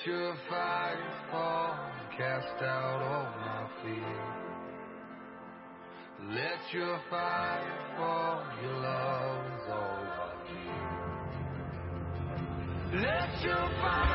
picture of firefall cast out all my fear. Let your fire fall, your love is all I need. Let your fire.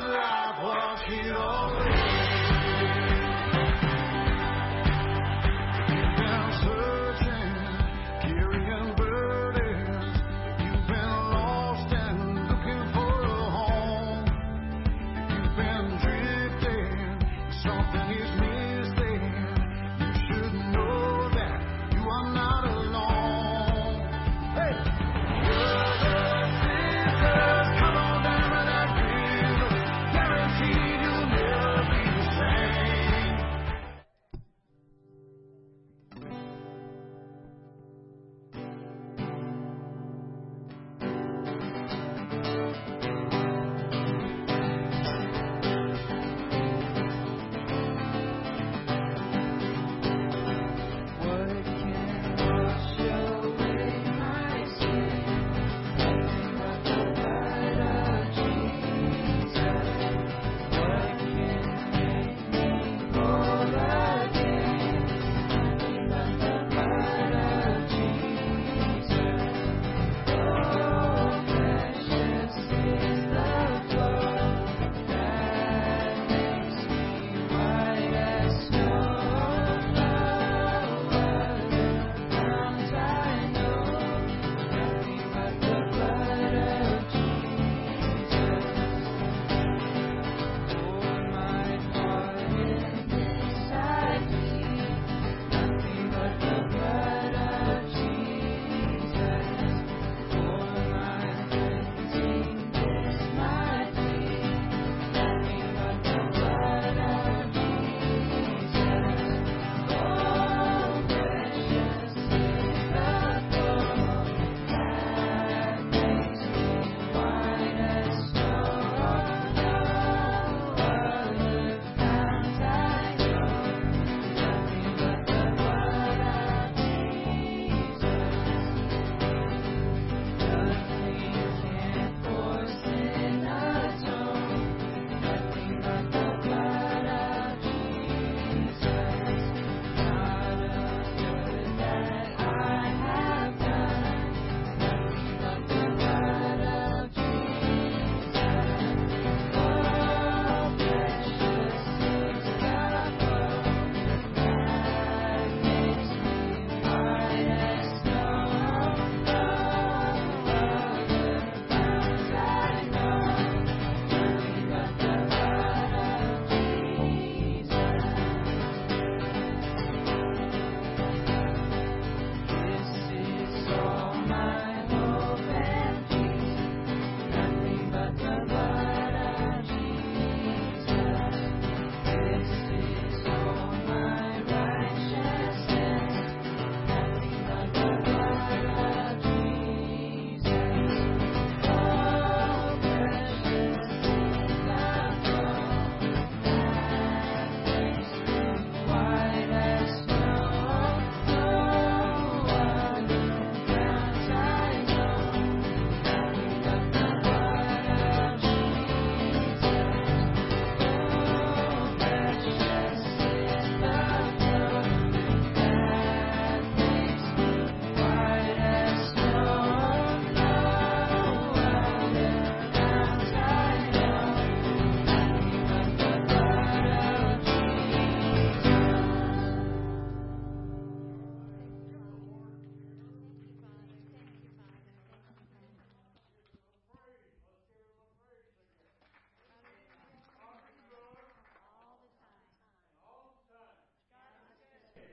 life walking on.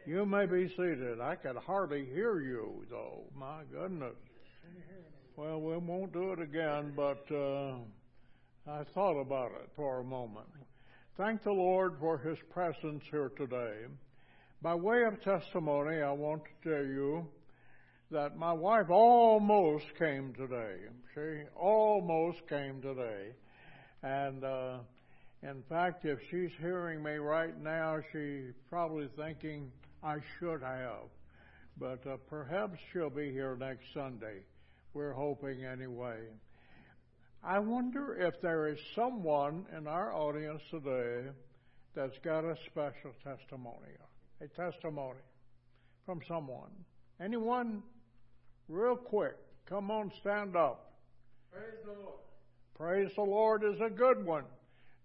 You may be seated. I could hardly hear you, though. My goodness. Well, we won't do it again, but uh, I thought about it for a moment. Thank the Lord for His presence here today. By way of testimony, I want to tell you that my wife almost came today. She almost came today. And uh, in fact, if she's hearing me right now, she's probably thinking I should have. But uh, perhaps she'll be here next Sunday. We're hoping anyway. I wonder if there is someone in our audience today that's got a special testimony, a testimony from someone. Anyone? Real quick. Come on, stand up. Praise the Lord. Praise the Lord is a good one.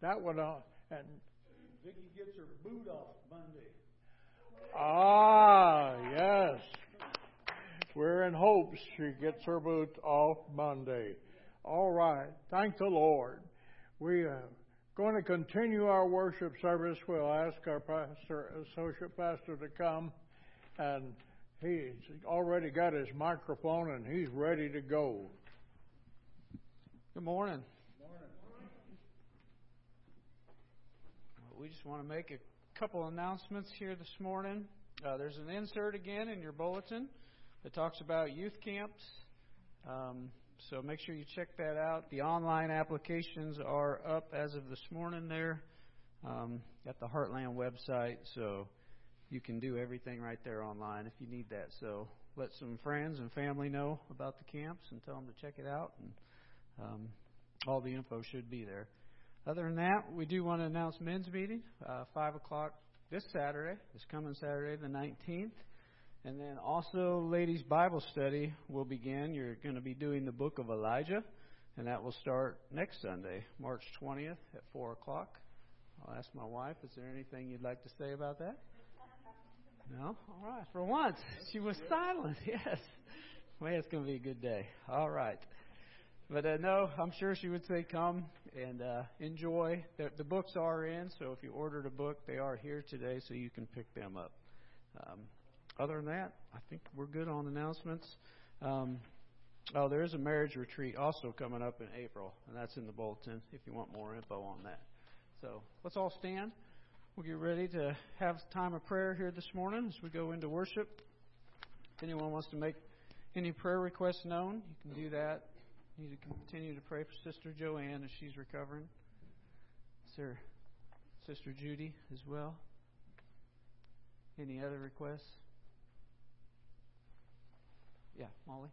That one, uh, and Vicky gets her boot off Monday. Ah, yes. We're in hopes she gets her boot off Monday. All right. Thank the Lord. We are going to continue our worship service. We'll ask our pastor, associate pastor, to come, and he's already got his microphone and he's ready to go. Good morning. Good Morning. We just want to make a couple announcements here this morning. Uh, there's an insert again in your bulletin that talks about youth camps. Um, so make sure you check that out. The online applications are up as of this morning there um, at the Heartland website. So you can do everything right there online if you need that. So let some friends and family know about the camps and tell them to check it out. And um, all the info should be there. Other than that, we do want to announce men's meeting, uh, 5 o'clock this Saturday, this coming Saturday, the 19th. And then also, ladies' Bible study will begin. You're going to be doing the book of Elijah, and that will start next Sunday, March 20th at 4 o'clock. I'll ask my wife, is there anything you'd like to say about that? No? All right. For once, she was silent. Yes. Well, it's going to be a good day. All right. But uh, no, I'm sure she would say come and uh, enjoy. The, the books are in, so if you ordered a book, they are here today, so you can pick them up. Um, other than that, I think we're good on announcements. Um, oh, there is a marriage retreat also coming up in April, and that's in the bulletin if you want more info on that. So let's all stand. We'll get ready to have time of prayer here this morning as we go into worship. If anyone wants to make any prayer requests known, you can do that need to continue to pray for Sister Joanne as she's recovering. Sir, Sister Judy as well. Any other requests? Yeah, Molly.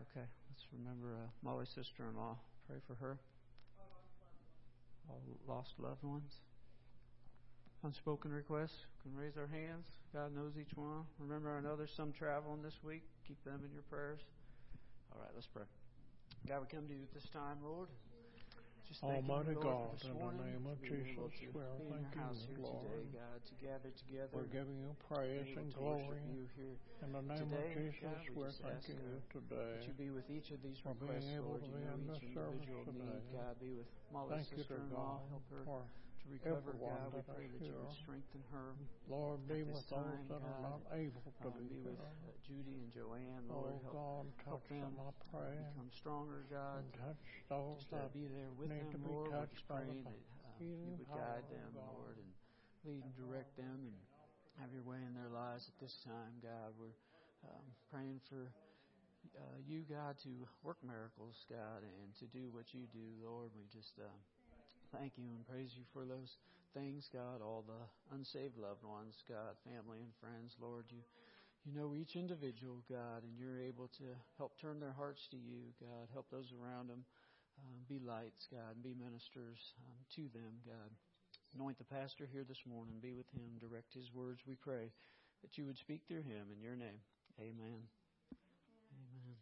Okay, let's remember uh, Molly's sister-in-law. Pray for her. All lost loved ones unspoken requests can raise our hands. God knows each one. Remember, I know there's some traveling this week. Keep them in your prayers. All right, let's pray. God, we come to you at this time, Lord. Just Almighty you, God, in the name of Jesus, we are thanking you, Lord. Today, God, to gather together. We're giving you praise and glory. In the name today, of Jesus, God, we are thanking you today. That you be with each of these for requests, being able Lord. to be you know in each individual need. God, be with Molly's sister-in-law. Help her to recover, God. We pray that you would strengthen her. Lord, be At with those that are not able to Um, be with uh, Judy and Joanne, Oh Lord. Help, God, help touch them I pray. become stronger, God. Touch those Just uh, that be there with them, Lord. We're just praying that uh, you would guide them. Lord, and lead and direct them and have your way in their lives at this time, God. We're um, praying for uh, you, God, to work miracles, God, and to do what you do, Lord. We just uh, thank you and praise you for those things, God, all the unsaved loved ones, God, family and friends, Lord. You you know each individual, God, and you're able to help turn their hearts to you, God. Help those around them um, be lights, God, and be ministers um, to them, God. Anoint the pastor here this morning. Be with him. Direct his words, we pray, that you would speak through him in your name. Amen. Amen.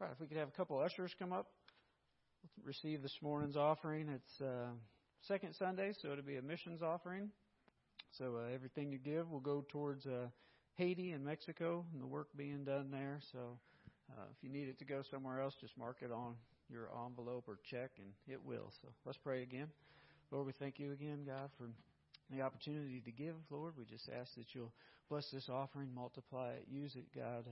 All right, if we could have a couple ushers come up, receive this morning's offering. It's uh, second Sunday, so it'll be a missions offering. So uh, everything you give will go towards uh, Haiti and Mexico and the work being done there. So uh, if you need it to go somewhere else, just mark it on your envelope or check, and it will. So let's pray again. Lord, we thank you again, God, for the opportunity to give, Lord. We just ask that you'll bless this offering, multiply it, use it, God,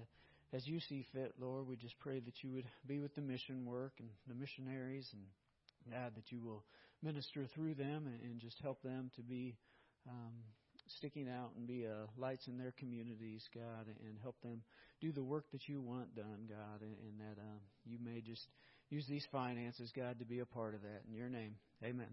as you see fit, Lord. We just pray that you would be with the mission work and the missionaries, and God, that you will minister through them and, and just help them to be um, sticking out and be uh, lights in their communities, God, and help them do the work that you want done, God, and, and that um, you may just use these finances, God, to be a part of that. In your name, amen.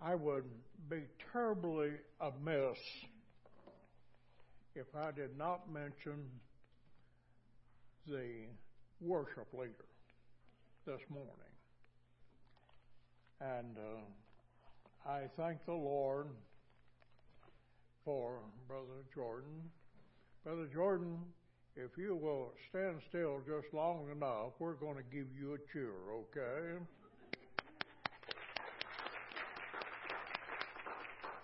I would be terribly amiss if I did not mention the worship leader this morning. And uh, I thank the Lord for Brother Jordan. Brother Jordan, if you will stand still just long enough, we're going to give you a cheer, okay?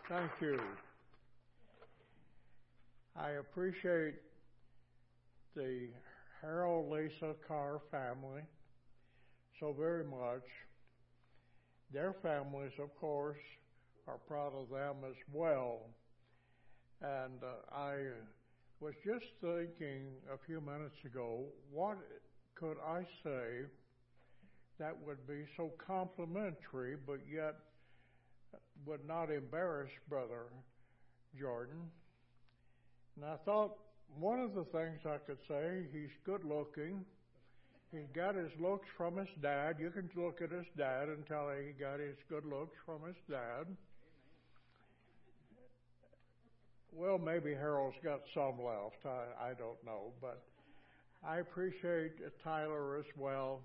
Thank you. I appreciate the Harold Lisa Carr family so very much. Their families, of course, are proud of them as well. And uh, I was just thinking a few minutes ago, what could I say that would be so complimentary, but yet would not embarrass Brother Jordan. And I thought one of the things I could say, he's good looking. He got his looks from his dad. You can look at his dad and tell he got his good looks from his dad. Well, maybe Harold's got some left. I, I don't know. But I appreciate Tyler as well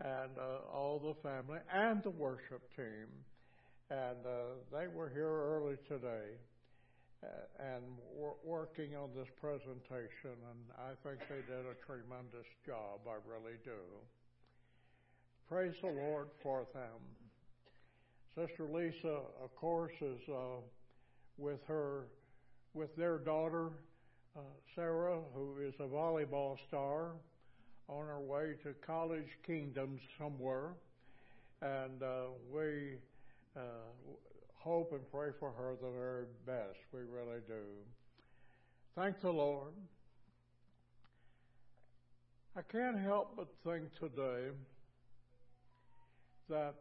and uh, all the family and the worship team and uh, they were here early today uh, and were working on this presentation, and I think they did a tremendous job. I really do. Praise the Lord for them. Sister Lisa, of course, is uh, with her, with their daughter uh, Sarah, who is a volleyball star, on her way to college Kingdom somewhere, and uh, we uh, hope and pray for her the very best. We really do. Thank the Lord. I can't help but think today that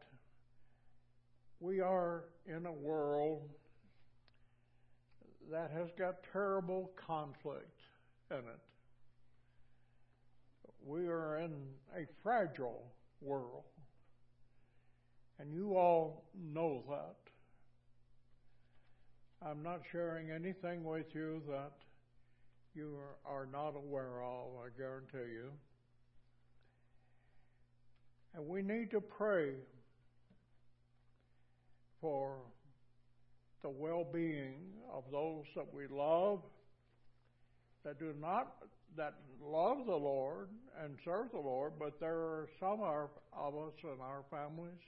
we are in a world that has got terrible conflict in it. We are in a fragile world. And you all know that. I'm not sharing anything with you that you are, not aware of, I guarantee you. And we need to pray for the well being of those that we love, that do not, that love the Lord and serve the Lord, but there are some of us in our families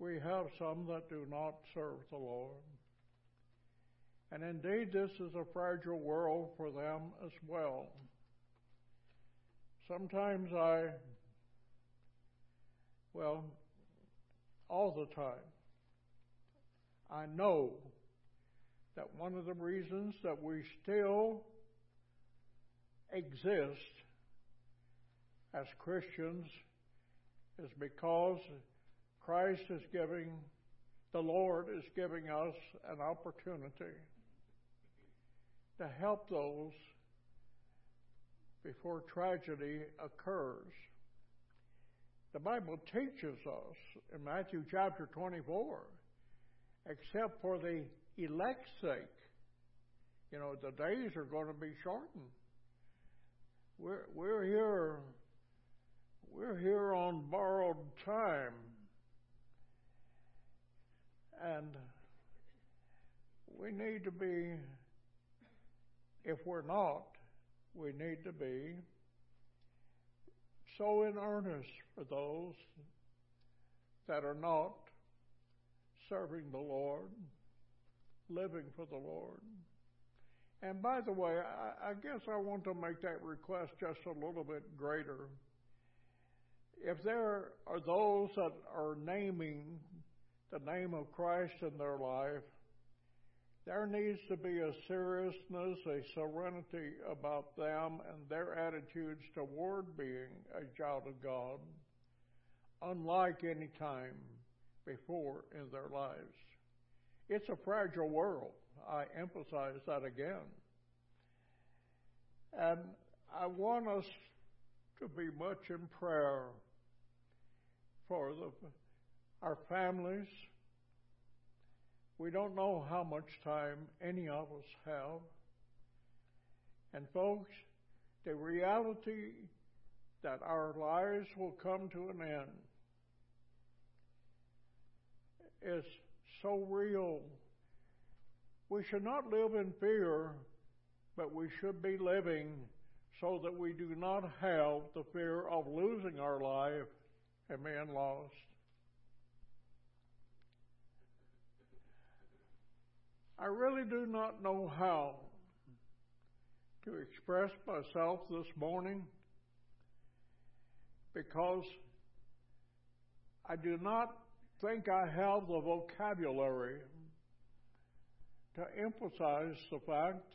we have some that do not serve the Lord. And indeed, this is a fragile world for them as well. Sometimes I, well, all the time, I know that one of the reasons that we still exist as Christians is because Christ is giving, the Lord is giving us an opportunity to help those before tragedy occurs. The Bible teaches us in Matthew chapter 24, except for the elect's sake, you know, the days are going to be shortened. We're, we're here, we're here on borrowed time. And we need to be, if we're not, we need to be so in earnest for those that are not serving the Lord, living for the Lord. And by the way, I, I guess I want to make that request just a little bit greater. If there are those that are naming the name of Christ in their life, there needs to be a seriousness, a serenity about them and their attitudes toward being a child of God, unlike any time before in their lives. It's a fragile world. I emphasize that again. And I want us to be much in prayer for the, our families. We don't know how much time any of us have. And folks, the reality that our lives will come to an end is so real. We should not live in fear, but we should be living so that we do not have the fear of losing our life and being lost. I really do not know how to express myself this morning because I do not think I have the vocabulary to emphasize the fact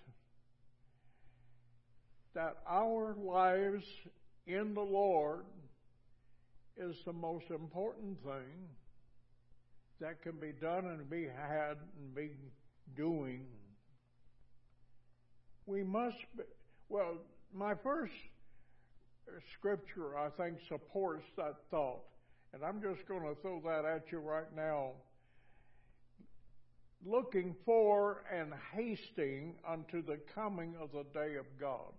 that our lives in the Lord is the most important thing that can be done and be had and be doing. We must, be, well, my first scripture, I think, supports that thought. And I'm just going to throw that at you right now. Looking for and hasting unto the coming of the day of God.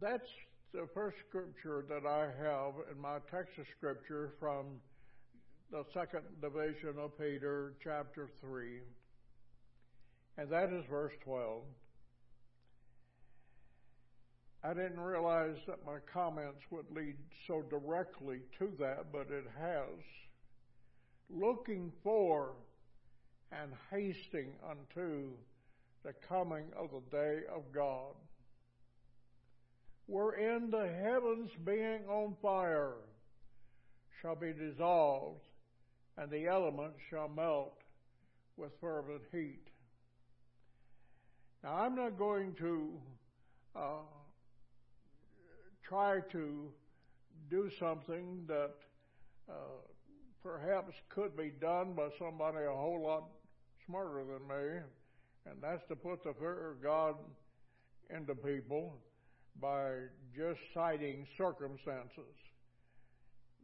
That's the first scripture that I have in my text of scripture from the second division of Peter, chapter 3. And that is verse 12. I didn't realize that my comments would lead so directly to that, but it has. Looking for and hasting unto the coming of the day of God. Wherein the heavens being on fire shall be dissolved, and the elements shall melt with fervent heat. Now, I'm not going to uh, try to do something that uh, perhaps could be done by somebody a whole lot smarter than me, and that's to put the fear of God into people by just citing circumstances.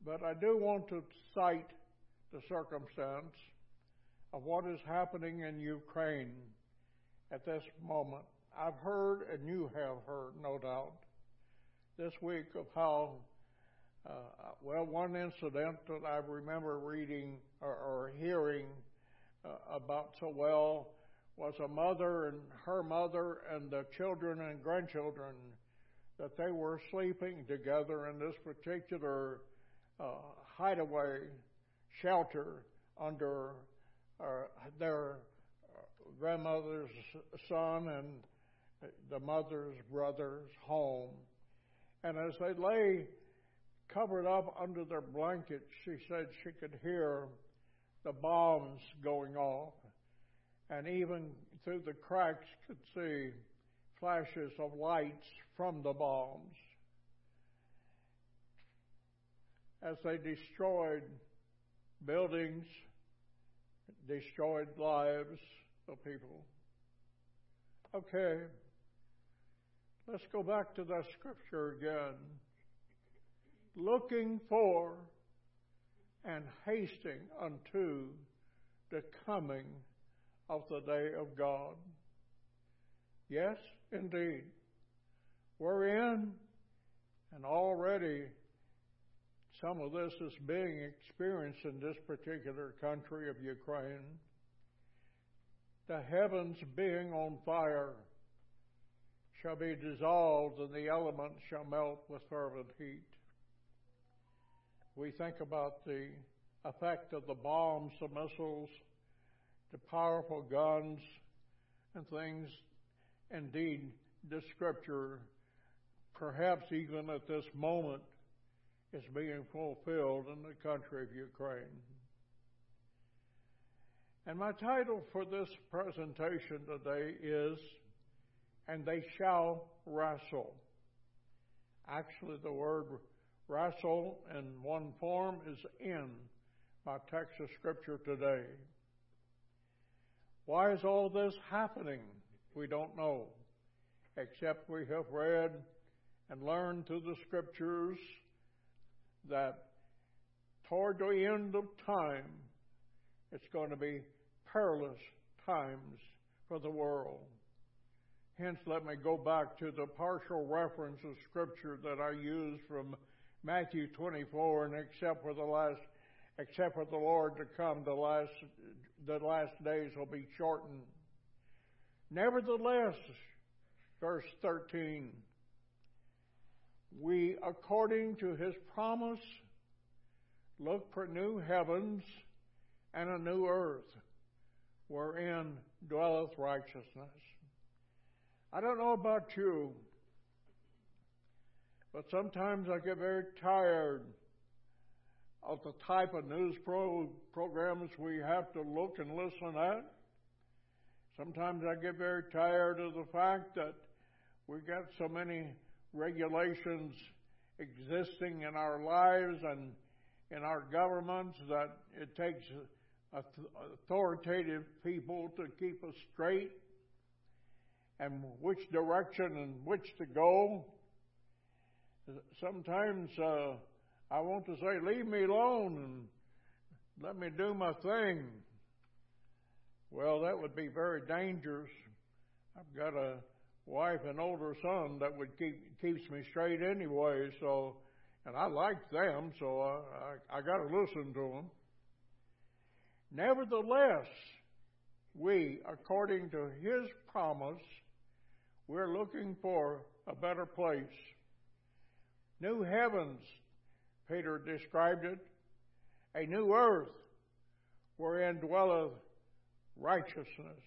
But I do want to cite the circumstance of what is happening in Ukraine at this moment. I've heard, and you have heard, no doubt, this week of how, uh, well, one incident that I remember reading or, or hearing uh, about so well was a mother and her mother and the children and grandchildren that they were sleeping together in this particular uh, hideaway shelter under uh, their grandmother's son and the mother's brother's home. And as they lay covered up under their blankets, she said she could hear the bombs going off, and even through the cracks could see flashes of lights from the bombs as they destroyed buildings, destroyed lives of people. Okay. Let's go back to that scripture again. Looking for and hasting unto the coming of the day of God. Yes, indeed. We're in, and already some of this is being experienced in this particular country of Ukraine. The heavens being on fire shall be dissolved, and the elements shall melt with fervent heat. We think about the effect of the bombs, the missiles, the powerful guns and things. Indeed, the scripture, perhaps even at this moment, is being fulfilled in the country of Ukraine. And my title for this presentation today is And They Shall Wrestle. Actually, the word wrestle in one form is in my text of Scripture today. Why is all this happening? We don't know, except we have read and learned through the Scriptures that toward the end of time, it's going to be perilous times for the world. Hence, let me go back to the partial reference of Scripture that I used from Matthew 24, and except for the last, except for the Lord to come, the last, the last days will be shortened. Nevertheless, verse 13, we, according to his promise, look for new heavens and a new earth wherein dwelleth righteousness. I don't know about you, but sometimes I get very tired of the type of news pro- programs we have to look and listen at. Sometimes I get very tired of the fact that we got so many regulations existing in our lives and in our governments that it takes authoritative people to keep us straight and which direction and which to go. Sometimes uh, I want to say, leave me alone and let me do my thing. Well, that would be very dangerous. I've got a wife and older son that would keep keeps me straight anyway. So, and I like them, so I I, I got to listen to them. Nevertheless, we, according to His promise, we're looking for a better place. New heavens, Peter described it, a new earth wherein dwelleth righteousness.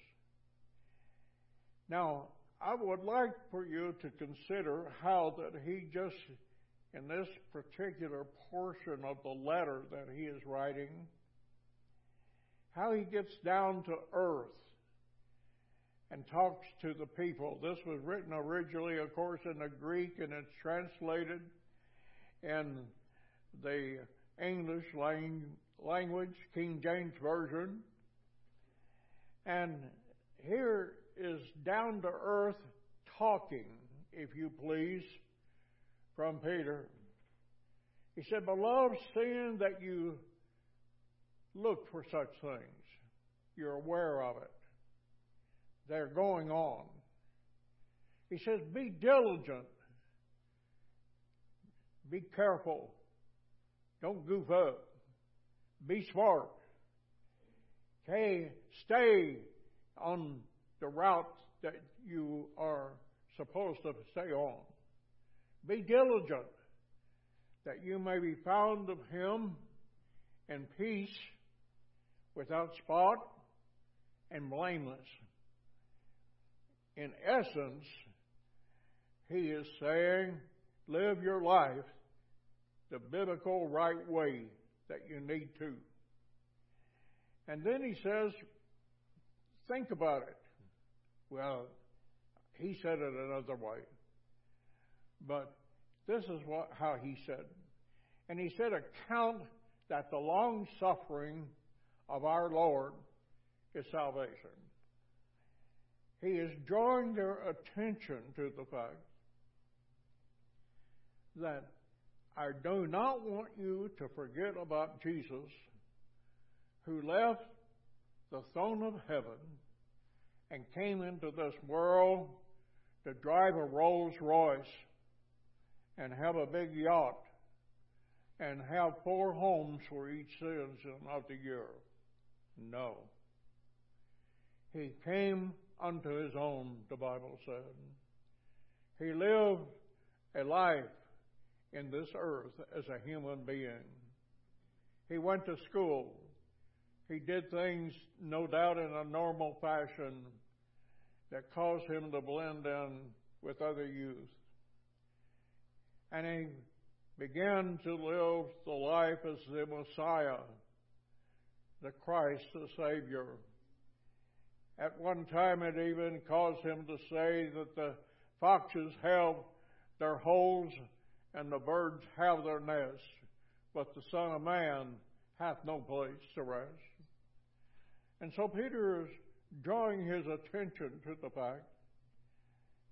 Now, I would like for you to consider how that he just, in this particular portion of the letter that he is writing, how he gets down to earth and talks to the people. This was written originally, of course, in the Greek, and it's translated in the English language, King James Version. And here is down to earth talking, if you please, from Peter. He said, Beloved, seeing that you look for such things, you're aware of it, they're going on. He says, Be diligent, be careful, don't goof up, be smart. Okay, stay on the route that you are supposed to stay on. Be diligent that you may be found of him in peace, without spot, and blameless. In essence, he is saying, live your life the biblical right way that you need to. And then he says, think about it. Well, he said it another way. But this is what, how he said. And he said, account that the long suffering of our Lord is salvation. He is drawing their attention to the fact that I do not want you to forget about Jesus who left the throne of heaven and came into this world to drive a Rolls Royce and have a big yacht and have four homes for each season of the year. No. He came unto his own, the Bible said. He lived a life in this earth as a human being. He went to school. He did things, no doubt, in a normal fashion that caused him to blend in with other youth. And he began to live the life as the Messiah, the Christ, the Savior. At one time, it even caused him to say that the foxes have their holes and the birds have their nests, but the Son of Man hath no place to rest. And so Peter is drawing his attention to the fact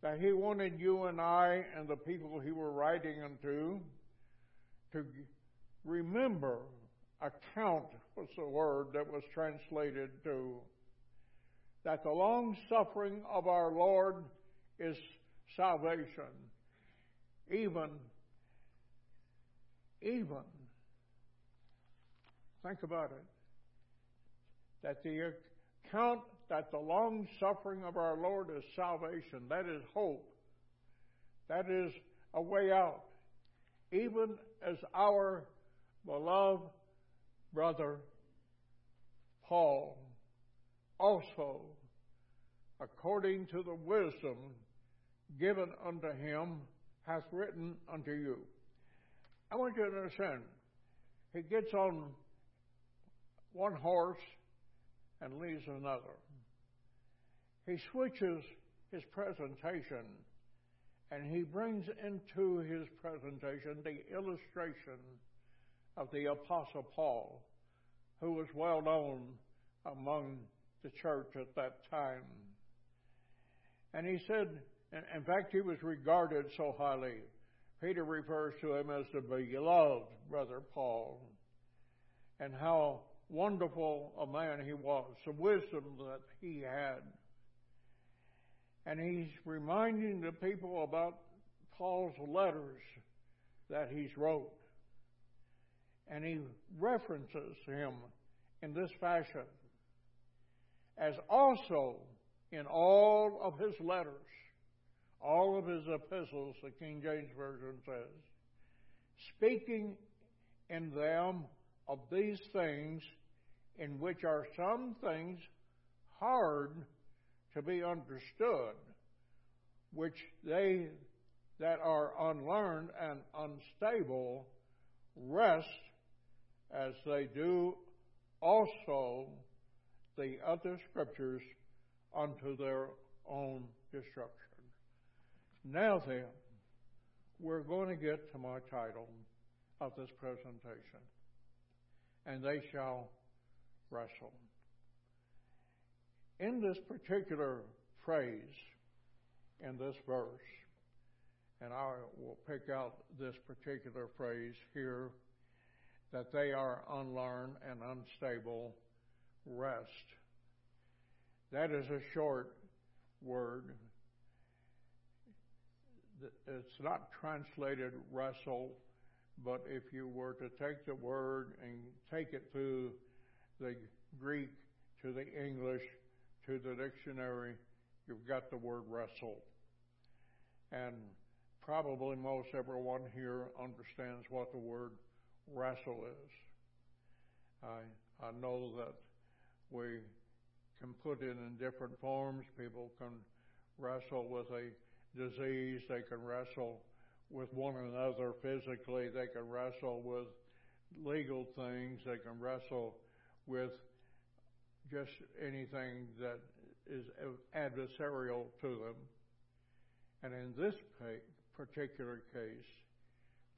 that he wanted you and I and the people he were writing unto to remember, account was the word that was translated to, that the long suffering of our Lord is salvation. Even, even, think about it, that the account that the long suffering of our Lord is salvation. That is hope. That is a way out. Even as our beloved brother Paul also, according to the wisdom given unto him, hath written unto you. I want you to understand, he gets on one horse and leaves another he switches his presentation and he brings into his presentation the illustration of the Apostle Paul, who was well known among the church at that time. And he said, in fact, he was regarded so highly. Peter refers to him as the beloved brother Paul, and how wonderful a man he was, the wisdom that he had and he's reminding the people about Paul's letters that he's wrote. And he references him in this fashion. As also in all of his letters, all of his epistles, the King James Version says, speaking in them of these things in which are some things hard to be understood, which they that are unlearned and unstable wrest as they do also the other scriptures unto their own destruction. Now then, we're going to get to my title of this presentation. And they shall wrestle in this particular phrase, in this verse, and I will pick out this particular phrase here, that they are unlearned and unstable, wrest. That is a short word. It's not translated wrestle, but if you were to take the word and take it to the Greek, to the English, to the dictionary, you've got the word wrestle. And probably most everyone here understands what the word wrestle is. I, I know that we can put it in different forms. People can wrestle with a disease. They can wrestle with one another physically. They can wrestle with legal things. They can wrestle with just anything that is adversarial to them. And in this particular case,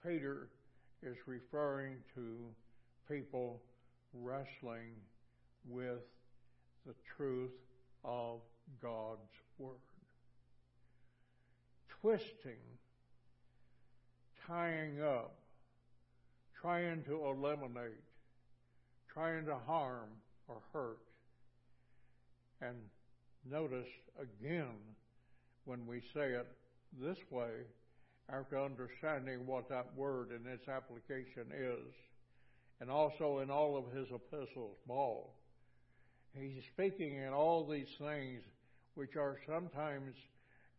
Peter is referring to people wrestling with the truth of God's Word. Twisting, tying up, trying to eliminate, trying to harm or hurt and notice again when we say it this way, after understanding what that word and its application is, and also in all of his epistles, Paul, he's speaking in all these things which are sometimes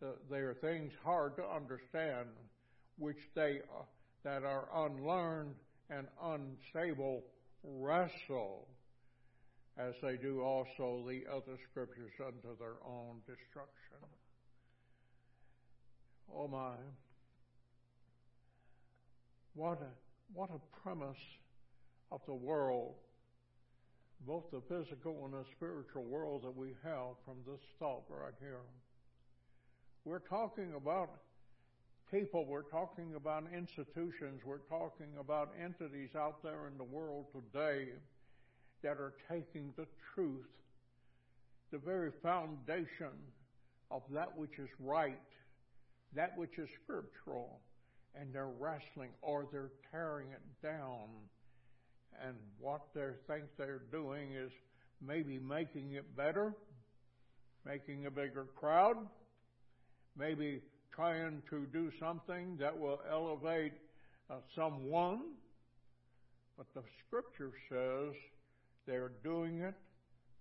uh, they are things hard to understand, which they uh, that are unlearned and unstable wrestle as they do also the other scriptures unto their own destruction. Oh my. What a, what a premise of the world, both the physical and the spiritual world that we have from this thought right here. We're talking about people, we're talking about institutions, we're talking about entities out there in the world today that are taking the truth, the very foundation of that which is right, that which is scriptural, and they're wrestling or they're tearing it down. And what they think they're doing is maybe making it better, making a bigger crowd, maybe trying to do something that will elevate uh, someone. But the scripture says they're doing it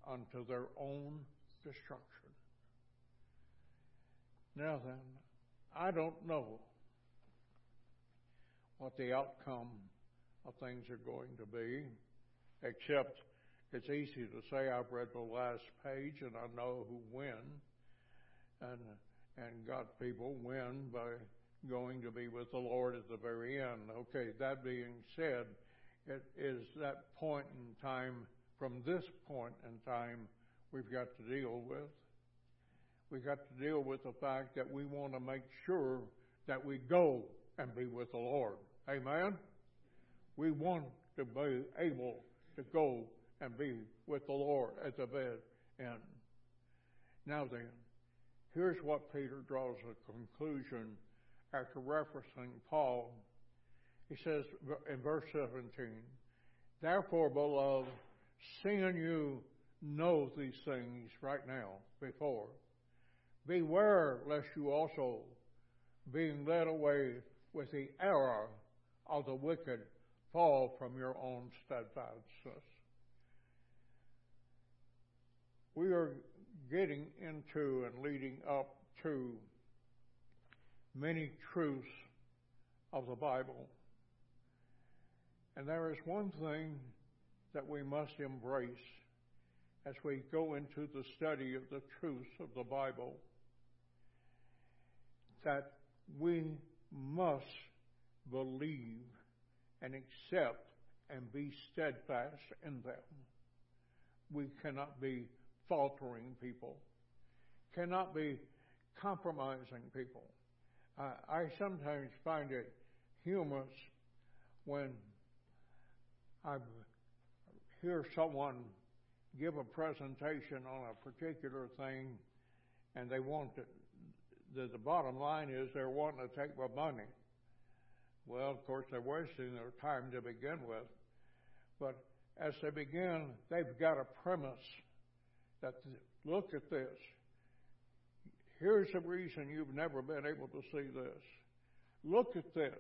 unto their own destruction. Now then, I don't know what the outcome of things are going to be, except it's easy to say I've read the last page and I know who win, and and God people win by going to be with the Lord at the very end. Okay, that being said, it is that point in time, from this point in time, we've got to deal with. We've got to deal with the fact that we want to make sure that we go and be with the Lord. Amen? We want to be able to go and be with the Lord at the bed end. Now then, here's what Peter draws a conclusion after referencing Paul. He says in verse 17, Therefore, beloved, seeing you know these things right now before, beware lest you also, being led away with the error of the wicked, fall from your own steadfastness. We are getting into and leading up to many truths of the Bible. And there is one thing that we must embrace as we go into the study of the truths of the Bible that we must believe and accept and be steadfast in them. We cannot be faltering people, cannot be compromising people. I sometimes find it humorous when I hear someone give a presentation on a particular thing and they want to, the, the bottom line is they're wanting to take my money. Well, of course, they're wasting their time to begin with. But as they begin, they've got a premise that look at this. Here's the reason you've never been able to see this. Look at this.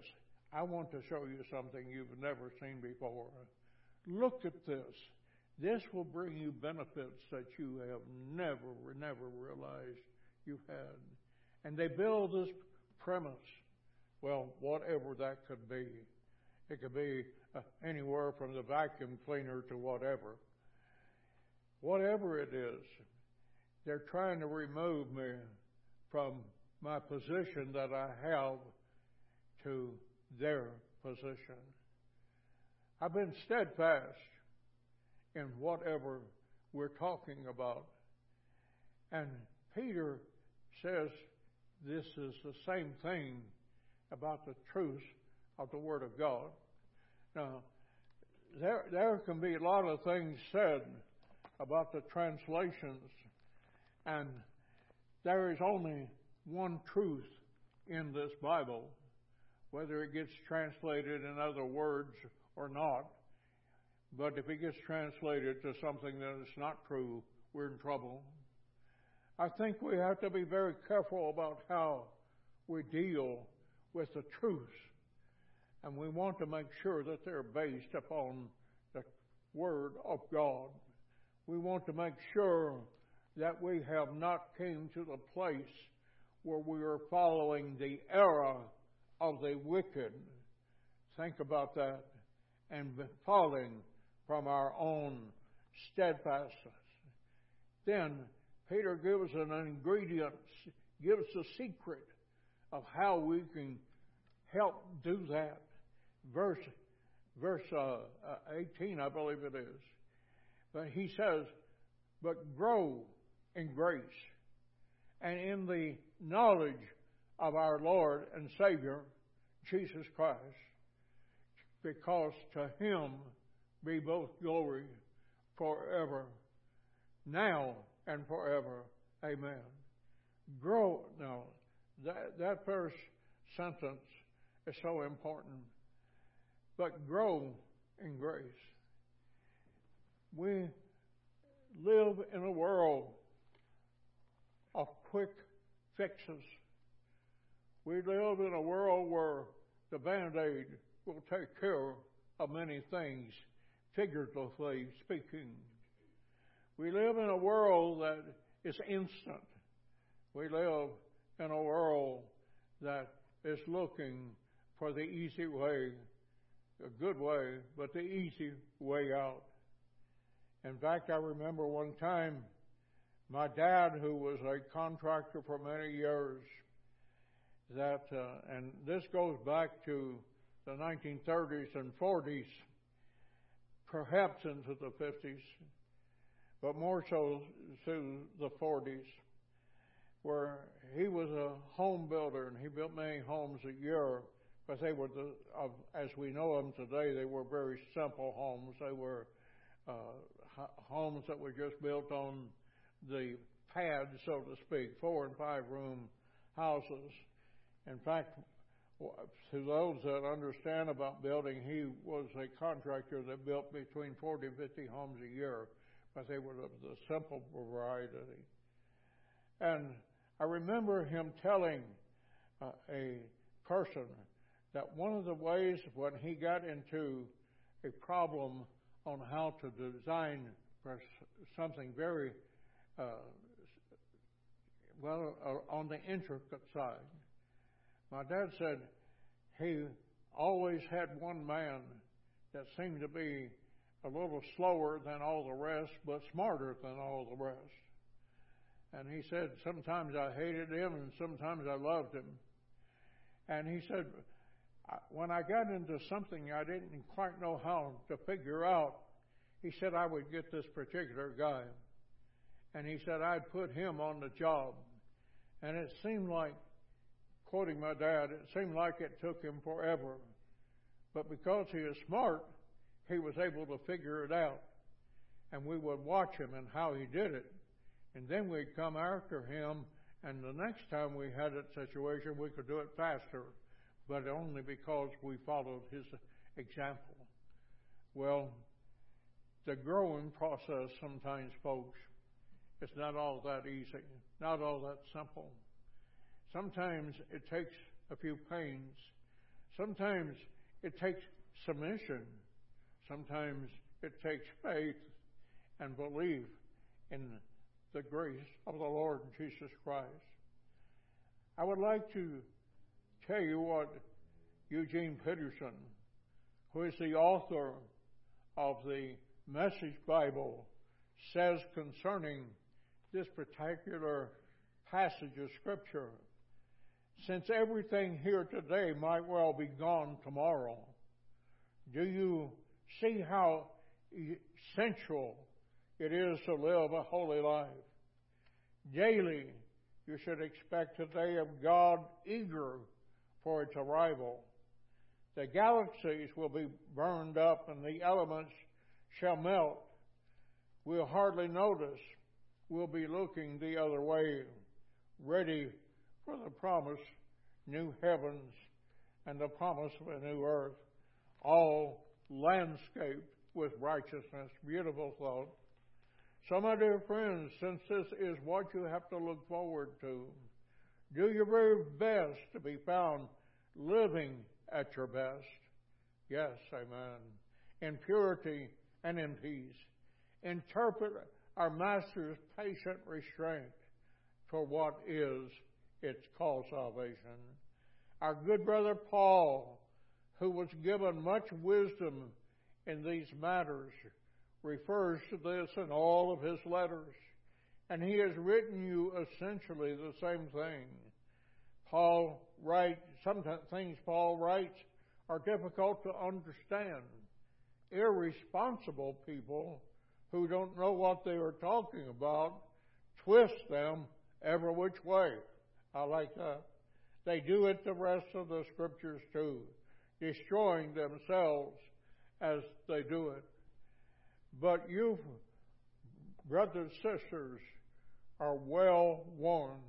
I want to show you something you've never seen before. Look at this. This will bring you benefits that you have never, never realized you had. And they build this premise. Well, whatever that could be. It could be uh, anywhere from the vacuum cleaner to whatever. Whatever it is, they're trying to remove me from my position that I have to their position. I've been steadfast in whatever we're talking about. And Peter says this is the same thing about the truth of the Word of God. Now, there, there can be a lot of things said about the translations, and there is only one truth in this Bible, whether it gets translated in other words or not. But if it gets translated to something that is not true, we're in trouble. I think we have to be very careful about how we deal with the truths. And we want to make sure that they're based upon the Word of God. We want to make sure that we have not came to the place where we are following the error of the wicked. Think about that. And falling from our own steadfastness. Then Peter gives an ingredient, gives the secret of how we can help do that. Verse verse uh, uh, 18, I believe it is. But he says, "But grow in grace and in the knowledge of our Lord and Savior Jesus Christ, because to Him be both glory forever, now and forever. Amen. Grow now. That that first sentence is so important. But grow in grace. We live in a world of quick fixes. We live in a world where the band aid will take care of many things, figuratively speaking. We live in a world that is instant. We live in a world that is looking for the easy way, a good way, but the easy way out. In fact, I remember one time my dad, who was a contractor for many years, that, uh, and this goes back to the 1930s and 40s, perhaps into the 50s, but more so to the 40s, where he was a home builder and he built many homes a year. But they were, the, of, as we know them today, they were very simple homes. They were uh, homes that were just built on the pad, so to speak, four and five room houses. In fact, to those that understand about building, he was a contractor that built between 40 and 50 homes a year, but they were of the simple variety. And I remember him telling uh, a person that one of the ways when he got into a problem on how to design something very uh, well uh, on the intricate side, my dad said he always had one man that seemed to be a little slower than all the rest, but smarter than all the rest. And he said, sometimes I hated him and sometimes I loved him. And he said, when I got into something I didn't quite know how to figure out, he said I would get this particular guy. And he said I'd put him on the job. And it seemed like quoting my dad, it seemed like it took him forever. But because he is smart, he was able to figure it out. And we would watch him and how he did it. And then we'd come after him, and the next time we had a situation, we could do it faster, but only because we followed his example. Well, the growing process sometimes, folks, is not all that easy, not all that simple. Sometimes it takes a few pains. Sometimes it takes submission. Sometimes it takes faith and belief in the grace of the Lord Jesus Christ. I would like to tell you what Eugene Peterson, who is the author of the Message Bible, says concerning this particular passage of Scripture since everything here today might well be gone tomorrow, do you see how essential it is to live a holy life? Daily, you should expect a day of God eager for its arrival. The galaxies will be burned up and the elements shall melt. We'll hardly notice. We'll be looking the other way, ready for the promise, new heavens and the promise of a new earth, all landscaped with righteousness. Beautiful thought. So, my dear friends, since this is what you have to look forward to, do your very best to be found living at your best. Yes, amen. In purity and in peace. Interpret our Master's patient restraint for what is it's called salvation. Our good brother Paul, who was given much wisdom in these matters, refers to this in all of his letters. And he has written you essentially the same thing. Paul writes, some things Paul writes are difficult to understand. Irresponsible people who don't know what they are talking about twist them every which way. I like that. They do it the rest of the scriptures too, destroying themselves as they do it. But you, brothers and sisters, are well warned.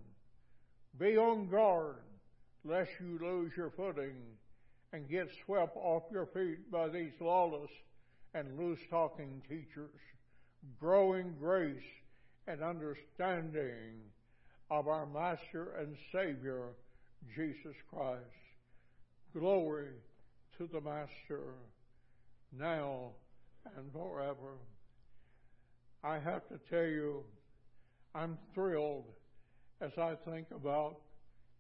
Be on guard lest you lose your footing and get swept off your feet by these lawless and loose talking teachers. Growing grace and understanding of our Master and Savior, Jesus Christ. Glory to the Master now and forever. I have to tell you, I'm thrilled as I think about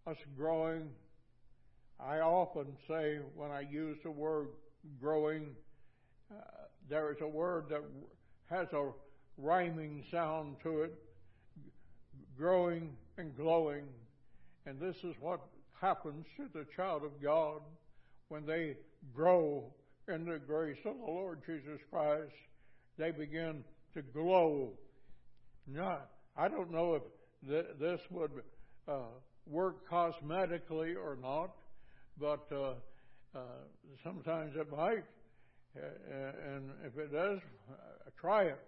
us growing. I often say when I use the word growing, uh, there is a word that has a rhyming sound to it growing and glowing. And this is what happens to the child of God when they grow in the grace of the Lord Jesus Christ. They begin to glow. Now, I don't know if th- this would uh, work cosmetically or not, but uh, uh, sometimes it might. and if it does, uh, try it.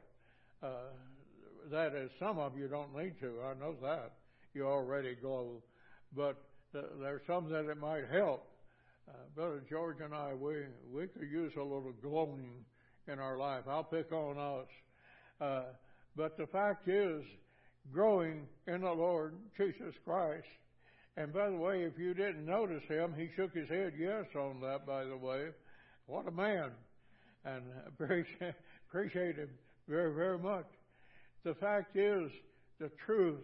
That is, some of you don't need to. I know that. You already glow. But th- there's some that it might help. Uh, Brother George and I, we, we could use a little glowing in our life. I'll pick on us. Uh, but the fact is, growing in the Lord Jesus Christ. And by the way, if you didn't notice him, he shook his head yes on that, by the way. What a man. And appreciate, appreciate him very, very much. The fact is, the truth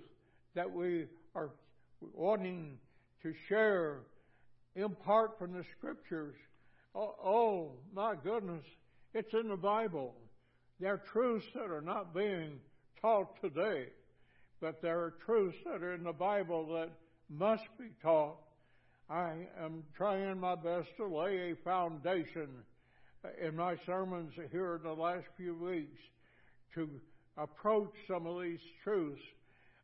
that we are wanting to share, impart from the scriptures. Oh, oh, my goodness, it's in the Bible. There are truths that are not being taught today, but there are truths that are in the Bible that must be taught. I am trying my best to lay a foundation in my sermons here in the last few weeks to approach some of these truths.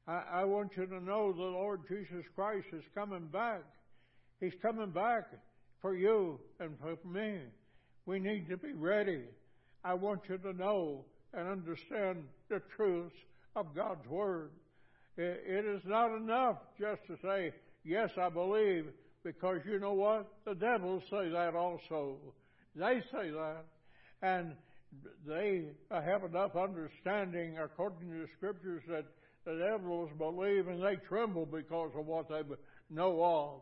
I, I want you to know the Lord Jesus Christ is coming back. He's coming back for you and for me. We need to be ready. I want you to know and understand the truths of God's Word. It is not enough just to say, yes, I believe, because you know what? The devils say that also. They say that. And they have enough understanding according to the scriptures that the devils believe and they tremble because of what they know of.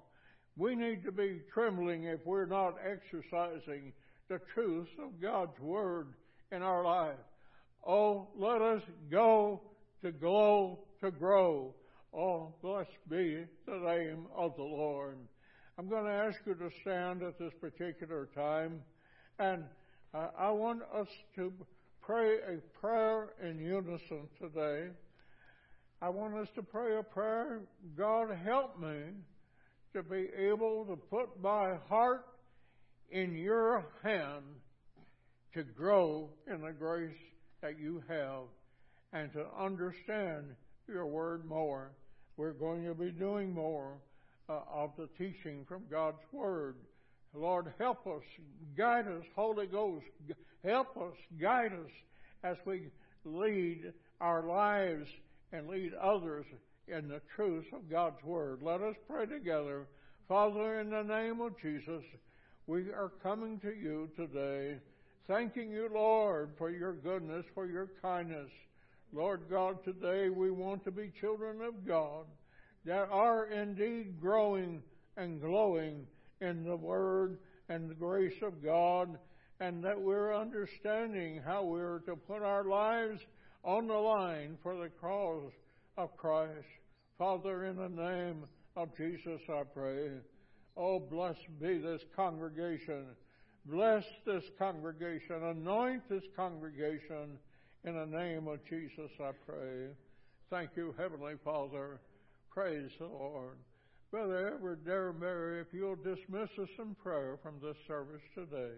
We need to be trembling if we're not exercising the truths of God's Word in our life. Oh, let us go to glow, to grow. Oh, blessed be the name of the Lord. I'm going to ask you to stand at this particular time and I want us to pray a prayer in unison today. I want us to pray a prayer God, help me to be able to put my heart in your hand to grow in the grace that you have and to understand your word more. We're going to be doing more uh, of the teaching from God's word. Lord, help us, guide us, Holy Ghost, help us, guide us as we lead our lives and lead others in the truth of God's Word. Let us pray together. Father, in the name of Jesus, we are coming to you today, thanking you, Lord, for your goodness, for your kindness. Lord God, today we want to be children of God that are indeed growing and glowing in the Word and the grace of God, and that we're understanding how we're to put our lives on the line for the cause of Christ. Father, in the name of Jesus, I pray. Oh, blessed be this congregation. Bless this congregation. Anoint this congregation. In the name of Jesus, I pray. Thank you, Heavenly Father. Praise the Lord. Brother Edward Derberry, if you'll dismiss us in prayer from this service today.